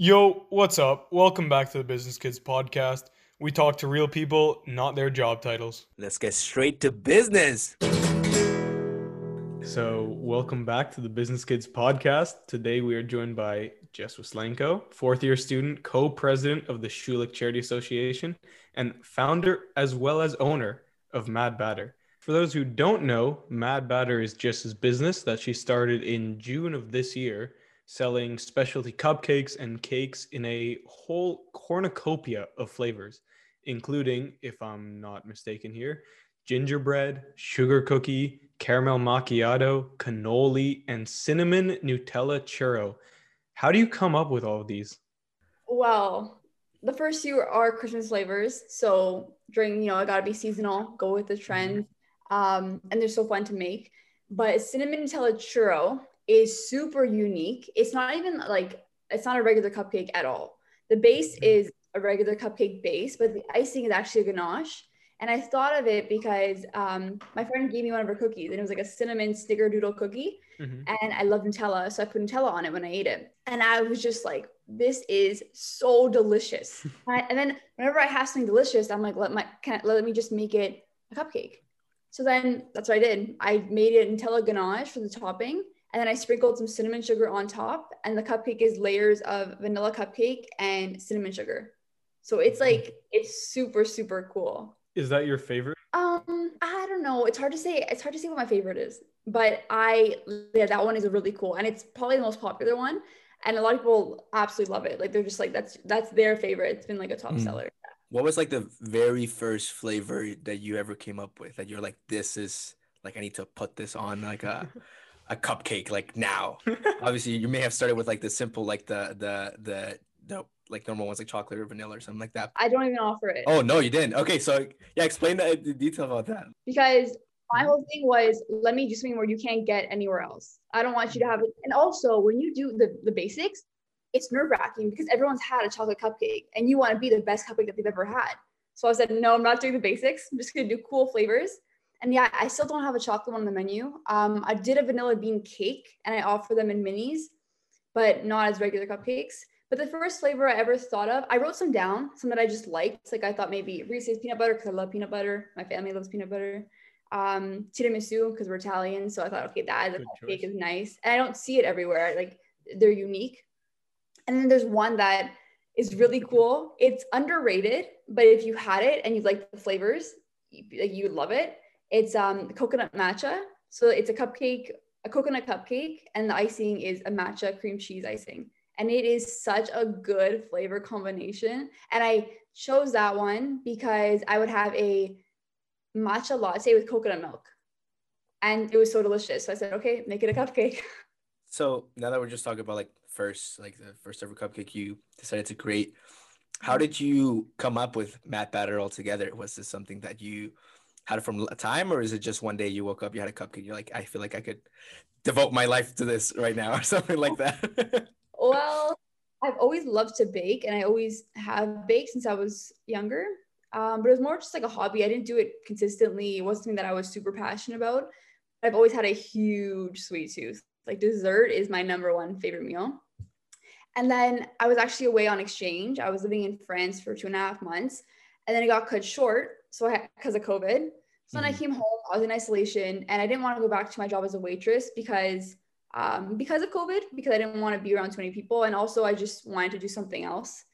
Yo, what's up? Welcome back to the Business Kids podcast. We talk to real people, not their job titles. Let's get straight to business. So, welcome back to the Business Kids podcast. Today, we are joined by Jess Waslenko, fourth year student, co president of the Schulich Charity Association, and founder as well as owner of Mad Batter. For those who don't know, Mad Batter is Jess's business that she started in June of this year selling specialty cupcakes and cakes in a whole cornucopia of flavors, including, if I'm not mistaken here, gingerbread, sugar cookie, caramel macchiato, cannoli, and cinnamon Nutella churro. How do you come up with all of these? Well, the first few are Christmas flavors. So during, you know, I gotta be seasonal, go with the trend. Um, and they're so fun to make. But cinnamon Nutella churro is super unique. It's not even like it's not a regular cupcake at all. The base mm-hmm. is a regular cupcake base, but the icing is actually a ganache. And I thought of it because um, my friend gave me one of her cookies, and it was like a cinnamon snickerdoodle cookie. Mm-hmm. And I love Nutella, so I put Nutella on it when I ate it. And I was just like, "This is so delicious." and then whenever I have something delicious, I'm like, "Let my can I, let me just make it a cupcake." So then that's what I did. I made it Nutella ganache for the topping, and then I sprinkled some cinnamon sugar on top. And the cupcake is layers of vanilla cupcake and cinnamon sugar. So it's like it's super super cool. Is that your favorite? Um, I don't know. It's hard to say. It's hard to say what my favorite is. But I yeah, that one is really cool, and it's probably the most popular one. And a lot of people absolutely love it. Like they're just like that's that's their favorite. It's been like a top mm. seller. What was like the very first flavor that you ever came up with that you're like, this is like I need to put this on like a a cupcake like now. Obviously, you may have started with like the simple, like the the the the like normal ones like chocolate or vanilla or something like that. I don't even offer it. Oh no, you didn't. Okay, so yeah, explain the, the detail about that. Because my whole thing was let me do something where you can't get anywhere else. I don't want you to have it. And also, when you do the the basics, it's nerve wracking because everyone's had a chocolate cupcake and you want to be the best cupcake that they've ever had. So I said, no, I'm not doing the basics. I'm just gonna do cool flavors. And yeah, I still don't have a chocolate one on the menu. Um, I did a vanilla bean cake and I offer them in minis, but not as regular cupcakes. But the first flavor I ever thought of, I wrote some down, some that I just liked. Like I thought maybe Reese's peanut butter because I love peanut butter. My family loves peanut butter. Um, tiramisu because we're Italian, so I thought, okay, that is a cake is nice, and I don't see it everywhere. Like they're unique. And then there's one that is really cool. It's underrated, but if you had it and you like the flavors, you, like you would love it. It's um coconut matcha. So it's a cupcake, a coconut cupcake, and the icing is a matcha cream cheese icing. And it is such a good flavor combination. And I chose that one because I would have a matcha latte with coconut milk. And it was so delicious. So I said, okay, make it a cupcake. So now that we're just talking about like first, like the first ever cupcake you decided to create, how did you come up with Mad Batter altogether? Was this something that you had it from a time, or is it just one day you woke up, you had a cupcake, you're like, I feel like I could devote my life to this right now, or something like that? well, I've always loved to bake, and I always have baked since I was younger. Um, but it was more just like a hobby. I didn't do it consistently. It wasn't something that I was super passionate about. I've always had a huge sweet tooth. Like dessert is my number one favorite meal. And then I was actually away on exchange. I was living in France for two and a half months, and then it got cut short so I because of COVID. So mm-hmm. then I mm-hmm. came home, I was in isolation, and I didn't want to go back to my job as a waitress because um, because of COVID, because I didn't want to be around too many people, and also I just wanted to do something else.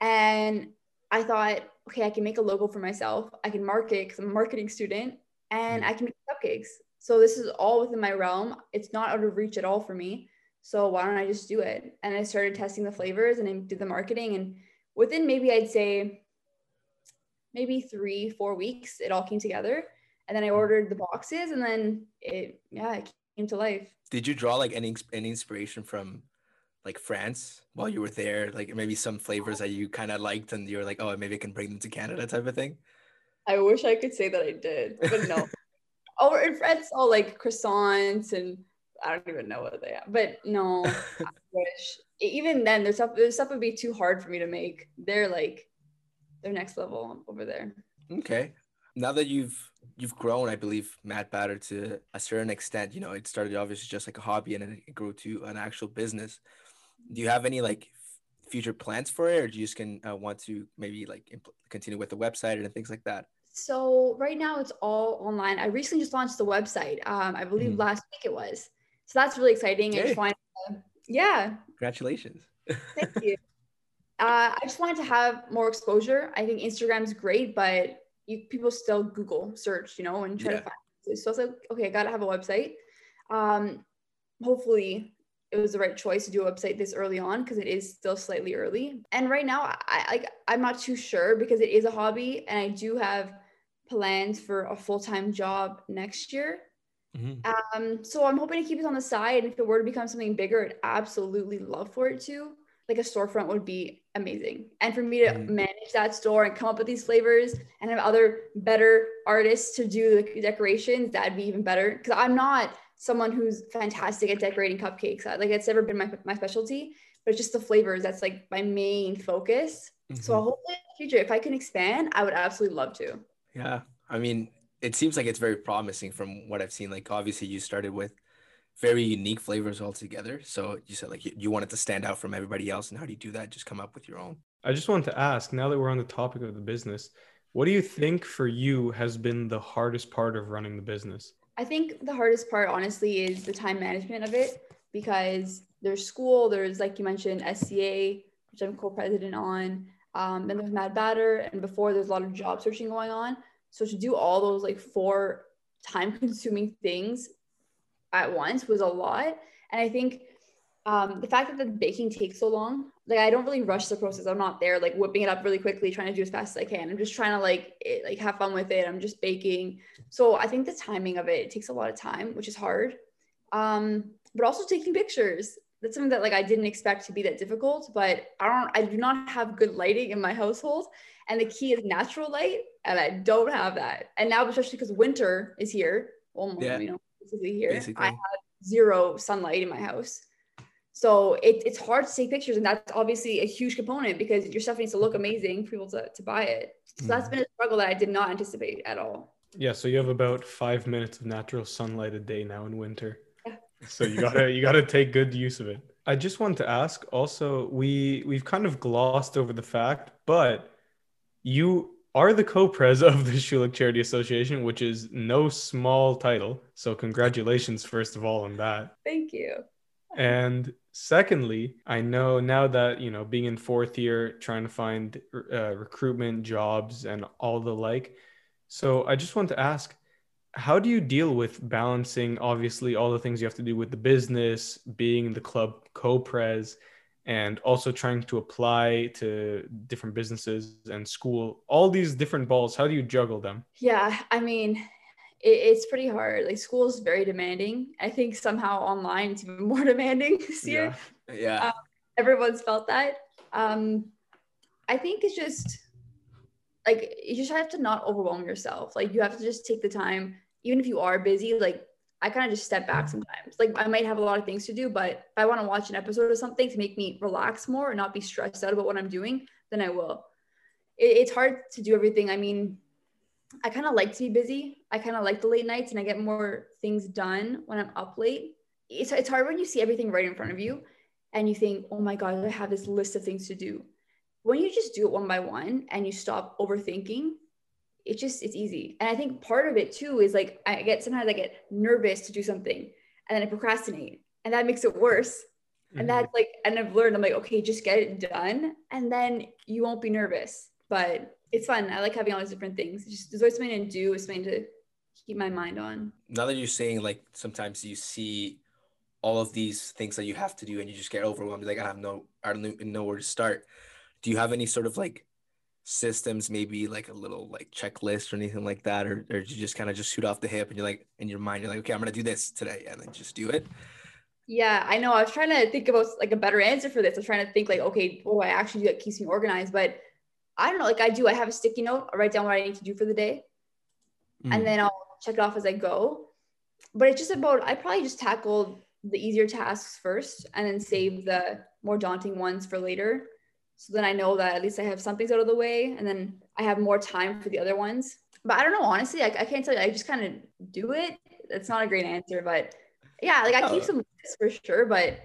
And I thought, okay, I can make a logo for myself. I can market because I'm a marketing student, and mm-hmm. I can make cupcakes. So this is all within my realm. It's not out of reach at all for me. So why don't I just do it? And I started testing the flavors and I did the marketing. And within maybe I'd say maybe three, four weeks, it all came together. And then I hmm. ordered the boxes and then it, yeah, it came to life. Did you draw like any, any inspiration from like France while you were there? Like maybe some flavors that you kind of liked and you were like, oh, maybe I can bring them to Canada type of thing? I wish I could say that I did, but no. oh, in France, all like croissants and I don't even know what they are, but no, I wish. Even then, there's stuff, there's stuff would be too hard for me to make. They're like their next level over there. Okay. Now that you've you've grown, I believe Mad Batter to a certain extent, you know, it started obviously just like a hobby and then it grew to an actual business. Do you have any like future plans for it, or do you just can uh, want to maybe like impl- continue with the website and things like that? So right now it's all online. I recently just launched the website. Um, I believe Mhm. last week it was. So that's really exciting. I just wanted to, yeah, Congratulations. thank you. Uh, I just wanted to have more exposure. I think Instagram's great, but you people still Google search, you know, and try Yeah. to find. it. So I was like, okay, I gotta have a website. Um, hopefully, it was the right choice to do a website this early on because it is still slightly early. And right now, I like I'm not too sure because it is a hobby, and I do have plans for a full time job next year. Mhm. Um, so I'm hoping to keep it on the side. And if it were to become something bigger, I'd absolutely love for it to. Like a storefront would be amazing. And for me to Mhm. manage that store and come up with these flavors and have other better artists to do the decorations, that'd be even better. Because I'm not someone who's fantastic at decorating cupcakes. Like it's never been my, my specialty, but it's just the flavors that's like my main focus. So Mhm. hopefully in the future, if I can expand, I would absolutely love to. Yeah, I mean, it seems like it's very promising from what I've seen. Like, obviously, you started with very unique flavors altogether. So you said like you, you wanted to stand out from everybody else, and how do you do that? Just come up with your own. I just wanted to ask now that we're on the topic of the business, what do you think for you has been the hardest part of running the business? I think the hardest part, honestly, is the time management of it because there's school, there's like you mentioned SCA, which I'm co-president on, um, then there's Mad Batter, and before there's a lot of job searching going on. So to do all those like four time-consuming things at once was a lot, and I think um, the fact that the baking takes so long, like I don't really rush the process. I'm not there like whipping it up really quickly, trying to do as fast as I can. I'm just trying to like it, like have fun with it. I'm just baking. So I think the timing of it, it takes a lot of time, which is hard. Um, but also taking pictures. That's something that like I didn't expect to be that difficult, but I don't I do not have good lighting in my household. And the key is natural light, and I don't have that. And now, especially because winter is here, almost, Yeah. you know, basically here. Basically. I have zero sunlight in my house. So it, it's hard to take pictures, and that's obviously a huge component because your stuff needs to look amazing for people to, to buy it. So that's Mhm. been a struggle that I did not anticipate at all. Yeah, so you have about five minutes of natural sunlight a day now in winter. Yeah. So you gotta you gotta take good use of it. I just want to ask also, we we've kind of glossed over the fact, but you are the co-pres of the Schulich Charity Association, which is no small title. So congratulations, first of all, on that. Thank you. And secondly, I know now that, you know, being in fourth year, trying to find uh, recruitment jobs and all the like. So I just want to ask, how do you deal with balancing, obviously, all the things you have to do with the business, being the club co pres, and also trying to apply to different businesses and school, all these different balls? How do you juggle them? Yeah, I mean, it, it's pretty hard. Like school is very demanding. I think somehow online it's even more demanding this year. Yeah. yeah. Everyone's felt that. Um, I think it's just like you just have to not overwhelm yourself. Like you have to just take the time, even if you are busy. Like I kind of just step back mm. sometimes. Like I might have a lot of things to do, but if I want to watch an episode of something to make me relax more and not be stressed out about what I'm doing, then I will. It, it's hard to do everything. I mean, I kind of like to be busy. I kind of like the late nights and I get more things done when I'm up late. It's, it's hard when you see everything right in front of you and you think, oh my God, I have this list of things to do. When you just do it one by one and you stop overthinking, it just, it's easy. And I think part of it too is like, I get sometimes I get nervous to do something and then I procrastinate and that makes it worse. Mm-hmm. And that's like, and I've learned, I'm like, okay, just get it done and then you won't be nervous. But it's fun. I like having all these different things. It's just there's always something to do, it's something to keep my mind on. Now that you're saying like sometimes you see all of these things that you have to do and you just get overwhelmed, like I have no, I don't know where to start. Do you have any sort of like systems, maybe like a little like checklist or anything like that, or or you just kind of just shoot off the hip and you're like in your mind, you're like, okay, I'm gonna do this today, and then just do it. Yeah, I know. I was trying to think about like a better answer for this. I was trying to think like, okay, what do I actually do that keeps me organized? But I don't know. Like I do, I have a sticky note. I write down what I need to do for the day, Mm. and then I'll check it off as I go. But it's just about I probably just tackle the easier tasks first, and then save the more daunting ones for later. So then I know that at least I have some things out of the way, and then I have more time for the other ones. But I don't know. Honestly, I, I can't tell you. I just kind of do it. It's not a great answer, but yeah, like I keep Oh. some lists for sure, but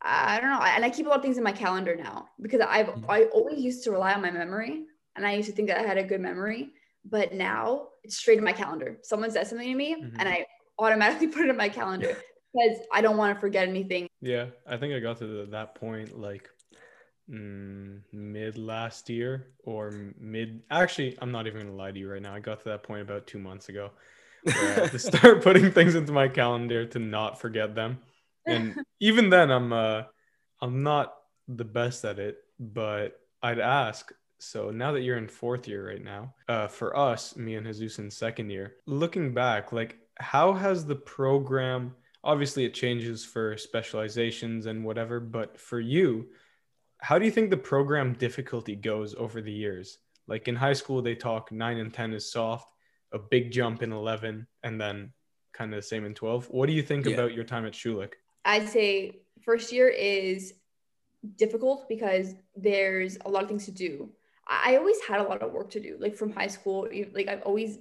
I don't know. And I keep a lot of things in my calendar now because I've Mhm. I always used to rely on my memory and I used to think that I had a good memory, but now it's straight in my calendar. Someone says something to me Mhm. and I automatically put it in my calendar because I don't want to forget anything. Yeah, I think I got to that point like mm, mid last year or mid. Actually, I'm not even gonna lie to you right now. I got to that point about two months ago where I had to start putting things into my calendar to not forget them. And even then, I'm uh, I'm not the best at it. But I'd ask. So now that you're in fourth year right now, uh, for us, me and Jesus in second year, looking back, like how has the program? Obviously, it changes for specializations and whatever. But for you, how do you think the program difficulty goes over the years? Like in high school, they talk nine and 10 is soft, a big jump in 11, and then kind of the same in 12. What do you think Yeah. about your time at Schulich? I'd say first year is difficult because there's a lot of things to do. I I always had a lot of work to do, like from high school. Like I've always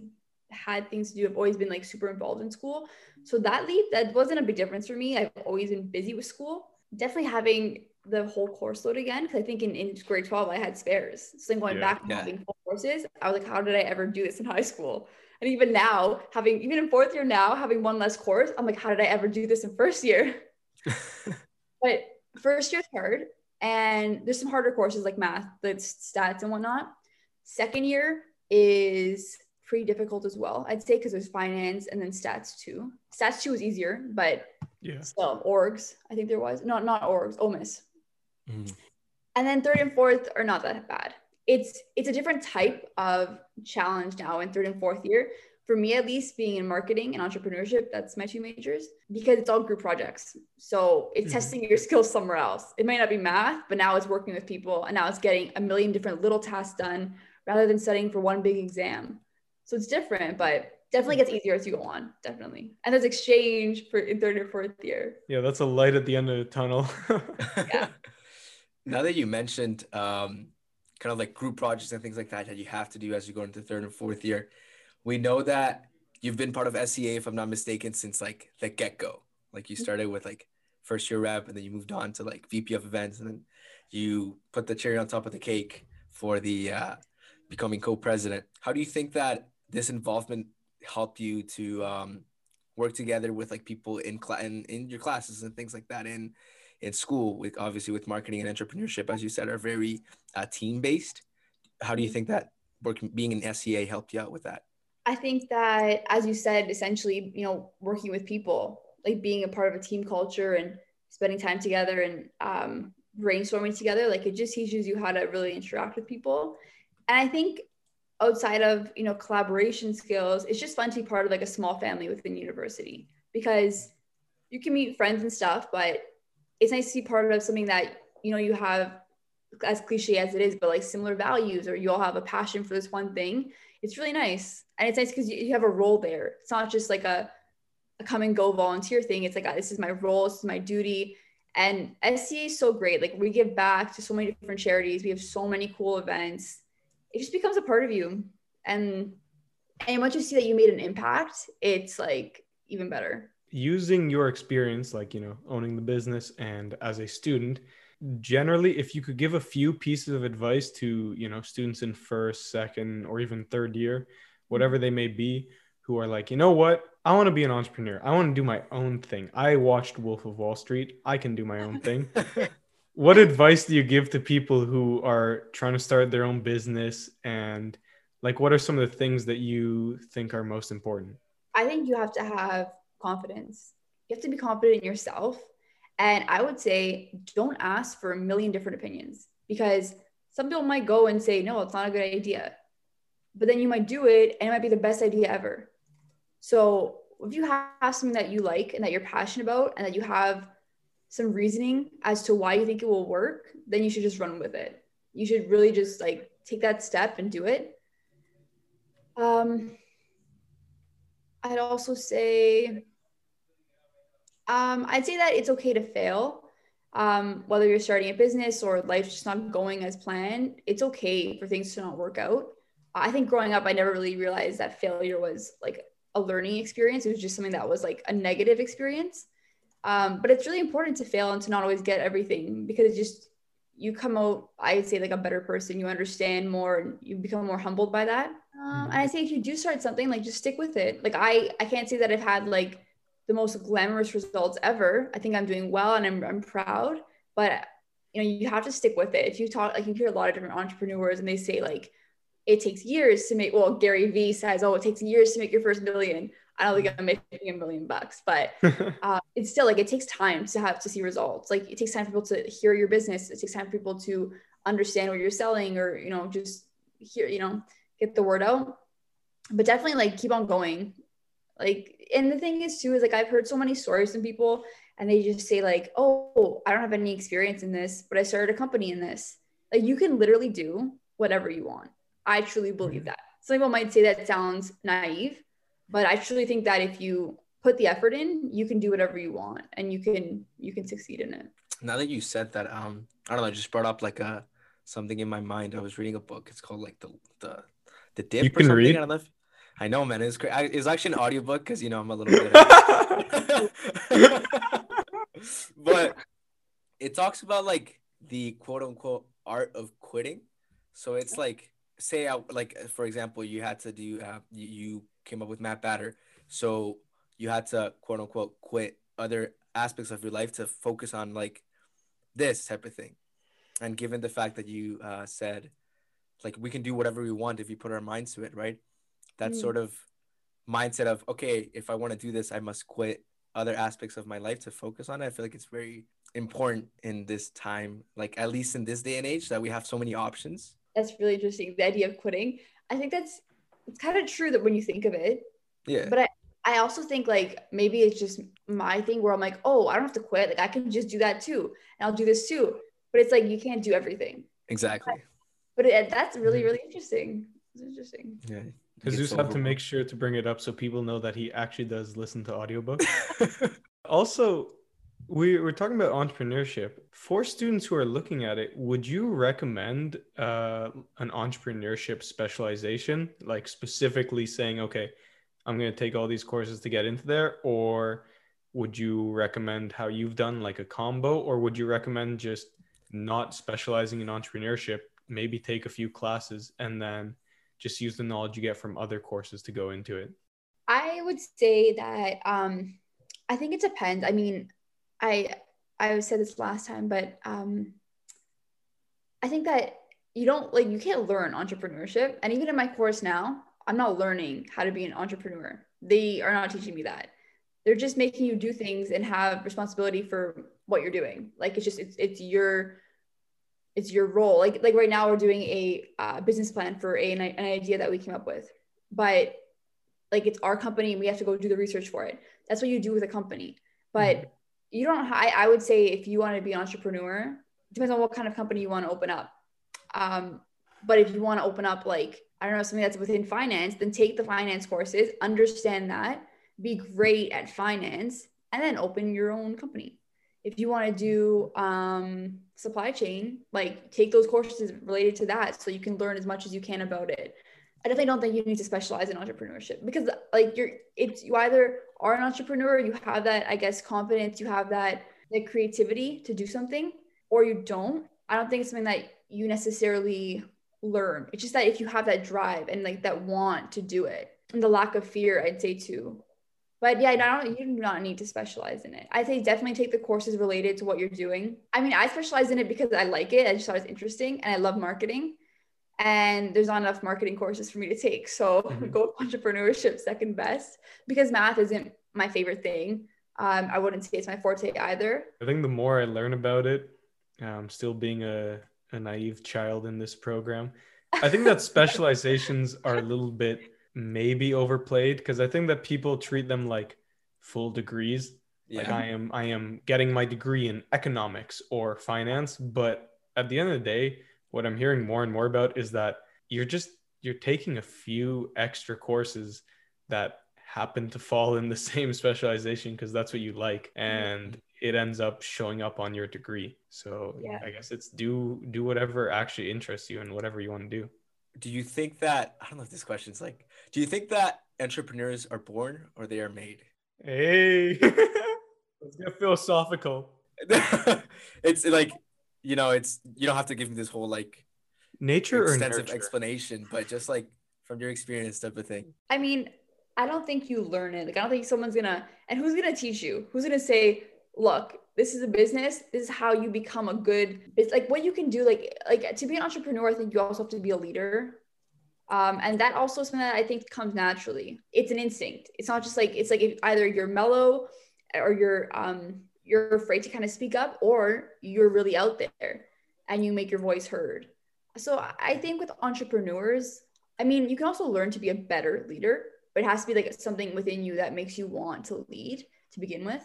had things to do. I've always been like super involved in school. So that leap, that wasn't a big difference for me. I've always been busy with school. Definitely having the whole course load again, because I think in, in grade 12 I had spares. So then going Yeah. back and Yeah. having full courses, I was like, how did I ever do this in high school? And even now, having even in fourth year now, having one less course, I'm like, how did I ever do this in first year? but first year's hard and there's some harder courses like math the stats and whatnot second year is pretty difficult as well i'd say because there's finance and then stats too stats two was easier but Yeah. still orgs i think there was not not orgs omis Mhm. and then third and fourth are not that bad it's it's a different type of challenge now in third and fourth year for me at least being in marketing and entrepreneurship that's my two majors because it's all group projects so it's Mhm. testing your skills somewhere else it might not be math but now it's working with people and now it's getting a million different little tasks done rather than studying for one big exam so it's different but definitely gets easier as you go on definitely and there's exchange for in third or fourth year Yeah, that's a light at the end of the tunnel. Yeah. Now that you mentioned um, kind of like group projects and things like that that you have to do as you go into third and fourth year, we know that you've been part of SCA, if I'm not mistaken, since like the get go. Like you started with like first year rep, and then you moved on to like VP of events, and then you put the cherry on top of the cake for the uh, becoming co-president. How do you think that this involvement helped you to um, work together with like people in class in, in your classes and things like that in in school with obviously with marketing and entrepreneurship as you said are very uh, team based how do you think that working being an SCA helped you out with that? I think that, as you said, essentially, you know, working with people, like being a part of a team culture and spending time together and um, brainstorming together, like it just teaches you how to really interact with people. And I think outside of, you know, collaboration skills, it's just fun to be part of like a small family within university because you can meet friends and stuff, but it's nice to be part of something that, you know, you have as cliche as it is, but like similar values or you all have a passion for this one thing it's really nice. And it's nice because you, you have a role there. It's not just like a, a come and go volunteer thing. It's like this is my role this is my duty. And SCA is so great. Like we give back to so many different charities. We have so many cool events. It just becomes a part of you. And and once you see that you made an impact it's like even better Using your experience, like, you know, owning the business and as a student, generally, if you could give a few pieces of advice to, you know, students in first, second, or even third year, whatever they may be, who are like, you know what? I want to be an entrepreneur. I want to do my own thing. I watched Wolf of Wall Street. I can do my own thing. what advice do you give to people who are trying to start their own business and like what are some of the things that you think are most important I think you have to have confidence. You have to be confident in yourself. And I would say don't ask for a million different opinions because some people might go and say, no, it's not a good idea. But then you might do it and it might be the best idea ever. So if you have something that you like and that you're passionate about and that you have some reasoning as to why you think it will work, then you should just run with it. You should really just like take that step and do it. Um, I'd also say, um, I'd say that it's okay to fail. Um, whether you're starting a business or life's just not going as planned, it's okay for things to not work out. I think growing up, I never really realized that failure was like a learning experience. It was just something that was like a negative experience. Um, but it's really important to fail and to not always get everything because it just you come out, I'd say, like a better person. You understand more and you become more humbled by that. Um, and I say if you do start something, like just stick with it. Like I, I can't say that I've had like the most glamorous results ever. I think I'm doing well and I'm, I'm proud, but you know, you have to stick with it. If you talk, like you hear a lot of different entrepreneurs and they say like, it takes years to make, well, Gary Vee says, oh, it takes years to make your first million. I don't think I'm making a million bucks, but uh, it's still like it takes time to have to see results. Like it takes time for people to hear your business. It takes time for people to understand what you're selling, or you know, just hear, you know, get the word out. But definitely like keep on going. Like, and the thing is too is like I've heard so many stories from people, and they just say like, "Oh, I don't have any experience in this, but I started a company in this." Like you can literally do whatever you want. I truly believe mm-hmm. that. Some people might say that sounds naive, but i truly think that if you put the effort in you can do whatever you want and you can you can succeed in it now that you said that um i don't know I just brought up like a uh, something in my mind i was reading a book it's called like the the the dip you can read. I, don't know if, I know man. It's great it's actually an audiobook because you know i'm a little bit but it talks about like the quote unquote art of quitting. So it's like say I, like for example you had to do uh, you came up with Mad Batter. So you had to quote unquote quit other aspects of your life to focus on like this type of thing. And given the fact that you uh, said, like, we can do whatever we want if you put our minds to it, right? That mm. sort of mindset of, okay, if I want to do this, I must quit other aspects of my life to focus on it. I feel like it's very important in this time, like, at least in this day and age, that we have so many options. That's really interesting. The idea of quitting. I think that's it's kind of true that when you think of it. Yeah. But I, I also think like maybe it's just my thing where I'm like, oh, I don't have to quit. Like I can just do that too. And I'll do this too. But it's like you can't do everything. Exactly. But, it, that's really, really interesting. It's interesting. Yeah. Jesus have to make sure to bring it up so people know that he actually does listen to audiobooks. also, we we're talking about entrepreneurship. For students who are looking at it, would you recommend uh, an entrepreneurship specialization, like specifically saying, okay, I'm going to take all these courses to get into there, or would you recommend how you've done, like a combo, or would you recommend just not specializing in entrepreneurship, maybe take a few classes and then just use the knowledge you get from other courses to go into it? I would say that um, I think it depends. I mean, I I said this last time, but um, I think that you don't like you can't learn entrepreneurship, and even in my course now, I'm not learning how to be an entrepreneur. They are not teaching me that. They're just making you do things and have responsibility for what you're doing. Like it's just it's it's your it's your role. Like like right now we're doing a uh, business plan for a an, an idea that we came up with, but like it's our company and we have to go do the research for it. That's what you do with a company. But mm-hmm you don't I, I would say if you want to be an entrepreneur depends on what kind of company you want to open up um, but if you want to open up like i don't know something that's within finance then take the finance courses understand that be great at finance and then open your own company if you want to do um, supply chain like take those courses related to that so you can learn as much as you can about it I definitely don't think you need to specialize in entrepreneurship because like you're it's you either are an entrepreneur, you have that, I guess, confidence, you have that the creativity to do something, or you don't. I don't think it's something that you necessarily learn. It's just that if you have that drive and like that want to do it and the lack of fear, I'd say too. But yeah, I don't you do not need to specialize in it. I say definitely take the courses related to what you're doing. I mean, I specialize in it because I like it. I just thought it was interesting and I love marketing and there's not enough marketing courses for me to take. So mm-hmm. go entrepreneurship second best because math isn't my favorite thing. Um, I wouldn't say it's my forte either. I think the more I learn about it, um, still being a, a naive child in this program, I think that specializations are a little bit maybe overplayed because I think that people treat them like full degrees. Yeah. Like I am, I am getting my degree in economics or finance, but at the end of the day, what I'm hearing more and more about is that you're just you're taking a few extra courses that happen to fall in the same specialization because that's what you like mm-hmm. and it ends up showing up on your degree so yeah. i guess it's do do whatever actually interests you and whatever you want to do do you think that i don't know if this question's like do you think that entrepreneurs are born or they are made hey Let's get philosophical. it's like you know, it's you don't have to give me this whole like Nature or extensive nurture? explanation, but just like from your experience type of thing. I mean, I don't think you learn it. Like, I don't think someone's gonna, and who's gonna teach you? Who's gonna say, look, this is a business. This is how you become a good, it's like what you can do. Like, like to be an entrepreneur, I think you also have to be a leader. Um, and that also is something that I think comes naturally. It's an instinct. It's not just like, it's like either you're mellow or you're, um, you're afraid to kind of speak up or you're really out there and you make your voice heard. So I think with entrepreneurs, I mean, you can also learn to be a better leader, but it has to be like something within you that makes you want to lead to begin with.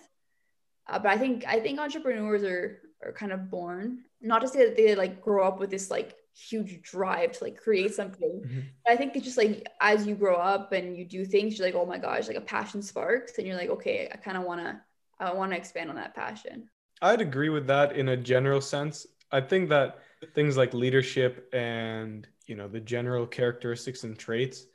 Uh, but I think I think entrepreneurs are are kind of born not to say that they like grow up with this like huge drive to like create something. Mhm. But I think it's just like as you grow up and you do things, you're like, oh my gosh, like a passion sparks, and you're like, okay, I kind of wanna I want to expand on that passion. I'd agree with that in a general sense. I think that things like leadership and you know the general characteristics and traits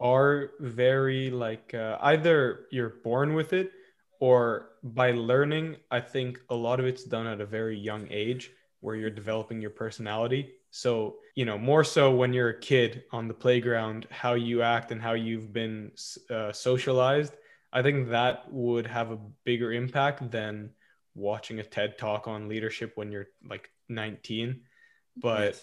are very like uh, either you're born with it or by learning. I think a lot of it's done at a very young age where you're developing your personality. So you know more so when you're a kid on the playground, how you act and how you've been uh, socialized. I think that would have a bigger impact than watching a TED talk on leadership when you're like 19. But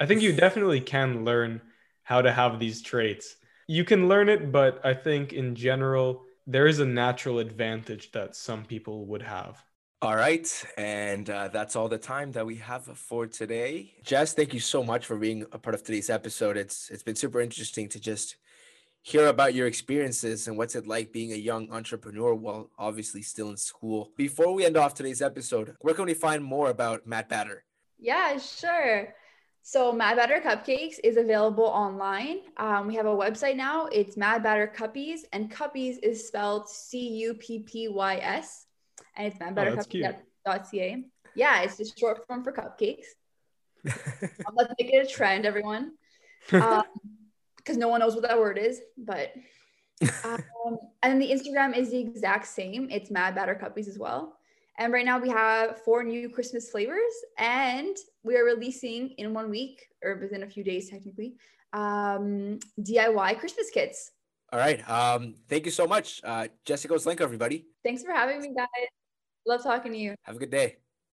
I think you definitely can learn how to have these traits. You can learn it, but I think in general, there is a natural advantage that some people would have. All right, and uh, that's all the time that we have for today. Jess, thank you so much for being a part of today's episode. It's it's been super interesting to just hear about your experiences and what's it like being a young entrepreneur while obviously still in school. Before we end off today's episode, where can we find more about Mad Batter? Yeah, sure. So Mad Batter Cupcakes is available online. Um, we have a website now. It's Mad Batter Cuppies, and Cuppies is spelled C-U-P-P-Y-S, and it's Mad that's cute. madbattercuppies.ca. Yeah, it's just short form for cupcakes. Um, let's make it a trend, everyone, because no one knows what that word is. But um, and the Instagram is the exact same. It's Mad Batter Cuppies as well. And right now we have four new Christmas flavors, and we are releasing in one week or within a few days, technically, um, DIY Christmas kits. All right. Um, thank you so much. Uh, Jessica Waslenko, everybody. Thanks for having me, guys. Love talking to you. Have a good day.